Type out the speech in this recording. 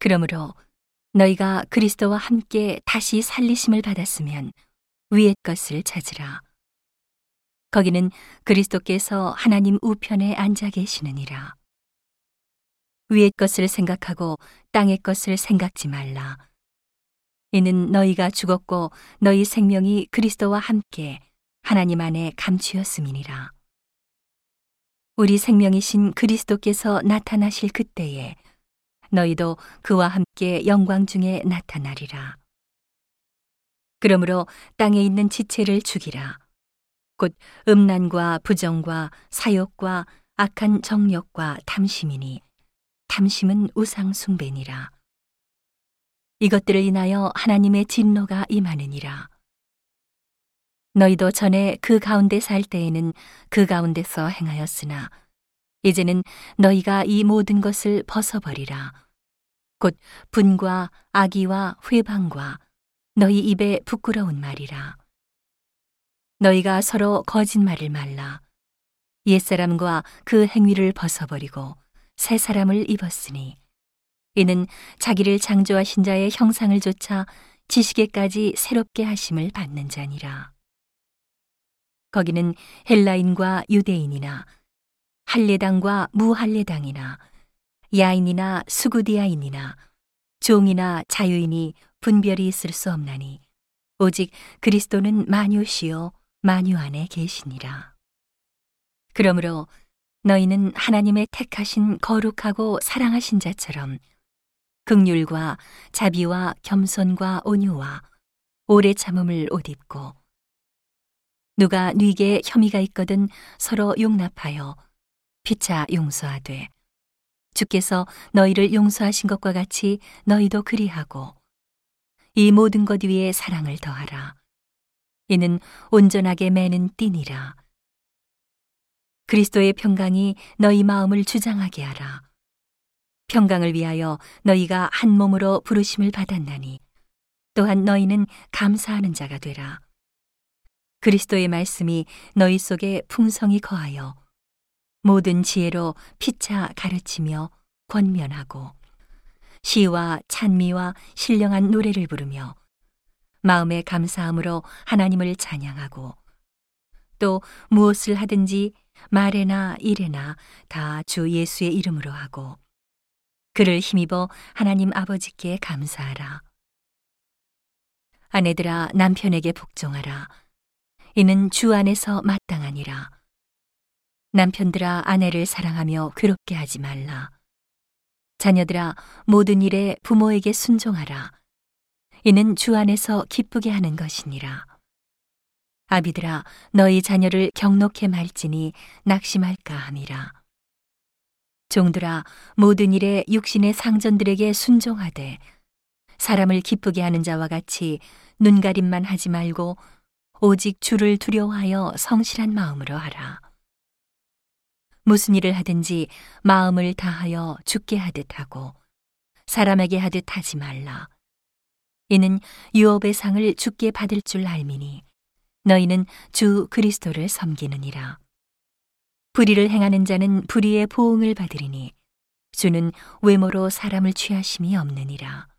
그러므로 너희가 그리스도와 함께 다시 살리심을 받았으면 위의 것을 찾으라. 거기는 그리스도께서 하나님 우편에 앉아 계시느니라. 위의 것을 생각하고 땅의 것을 생각지 말라. 이는 너희가 죽었고 너희 생명이 그리스도와 함께 하나님 안에 감추었음이니라. 우리 생명이신 그리스도께서 나타나실 그때에 너희도 그와 함께 영광 중에 나타나리라. 그러므로 땅에 있는 지체를 죽이라. 곧 음란과 부정과 사욕과 악한 정욕과 탐심이니 탐심은 우상 숭배니라. 이것들을 인하여 하나님의 진노가 임하느니라. 너희도 전에 그 가운데 살 때에는 그 가운데서 행하였으나 이제는 너희가 이 모든 것을 벗어버리라. 곧 분과 악의와 회방과 너희 입에 부끄러운 말이라. 너희가 서로 거짓말을 말라. 옛사람과 그 행위를 벗어버리고 새 사람을 입었으니 이는 자기를 창조하신 자의 형상을 조차 지식에까지 새롭게 하심을 받는 자니라. 거기는 헬라인과 유대인이나 할례당과 무할례당이나 야인이나 수구디아인이나 종이나 자유인이 분별이 있을 수 없나니 오직 그리스도는 마뉴시요 마뉴 안에 계시니라. 그러므로 너희는 하나님의 택하신 거룩하고 사랑하신 자처럼 극률과 자비와 겸손과 온유와 오래 참음을 옷 입고 누가 네게 혐의가 있거든 서로 용납하여 피차 용서하되 주께서 너희를 용서하신 것과 같이 너희도 그리하고 이 모든 것 위에 사랑을 더하라 이는 온전하게 매는 띠니라 그리스도의 평강이 너희 마음을 주장하게 하라. 평강을 위하여 너희가 한 몸으로 부르심을 받았나니 또한 너희는 감사하는 자가 되라. 그리스도의 말씀이 너희 속에 풍성히 거하여 모든 지혜로 피차 가르치며 권면하고 시와 찬미와 신령한 노래를 부르며 마음의 감사함으로 하나님을 찬양하고 또 무엇을 하든지 말에나 일에나 다 주 예수의 이름으로 하고 그를 힘입어 하나님 아버지께 감사하라. 아내들아 남편에게 복종하라. 이는 주 안에서 마땅하니라. 남편들아 아내를 사랑하며 괴롭게 하지 말라. 자녀들아 모든 일에 부모에게 순종하라. 이는 주 안에서 기쁘게 하는 것이니라. 아비들아 너희 자녀를 경록해 말지니 낙심할까 함이라. 종들아 모든 일에 육신의 상전들에게 순종하되 사람을 기쁘게 하는 자와 같이 눈가림만 하지 말고 오직 주를 두려워하여 성실한 마음으로 하라. 무슨 일을 하든지 마음을 다하여 죽게 하듯 하고 사람에게 하듯 하지 말라. 이는 유업의 상을 죽게 받을 줄 알미니 너희는 주 그리스도를 섬기느니라. 불의를 행하는 자는 불의의 보응을 받으리니 주는 외모로 사람을 취하심이 없느니라.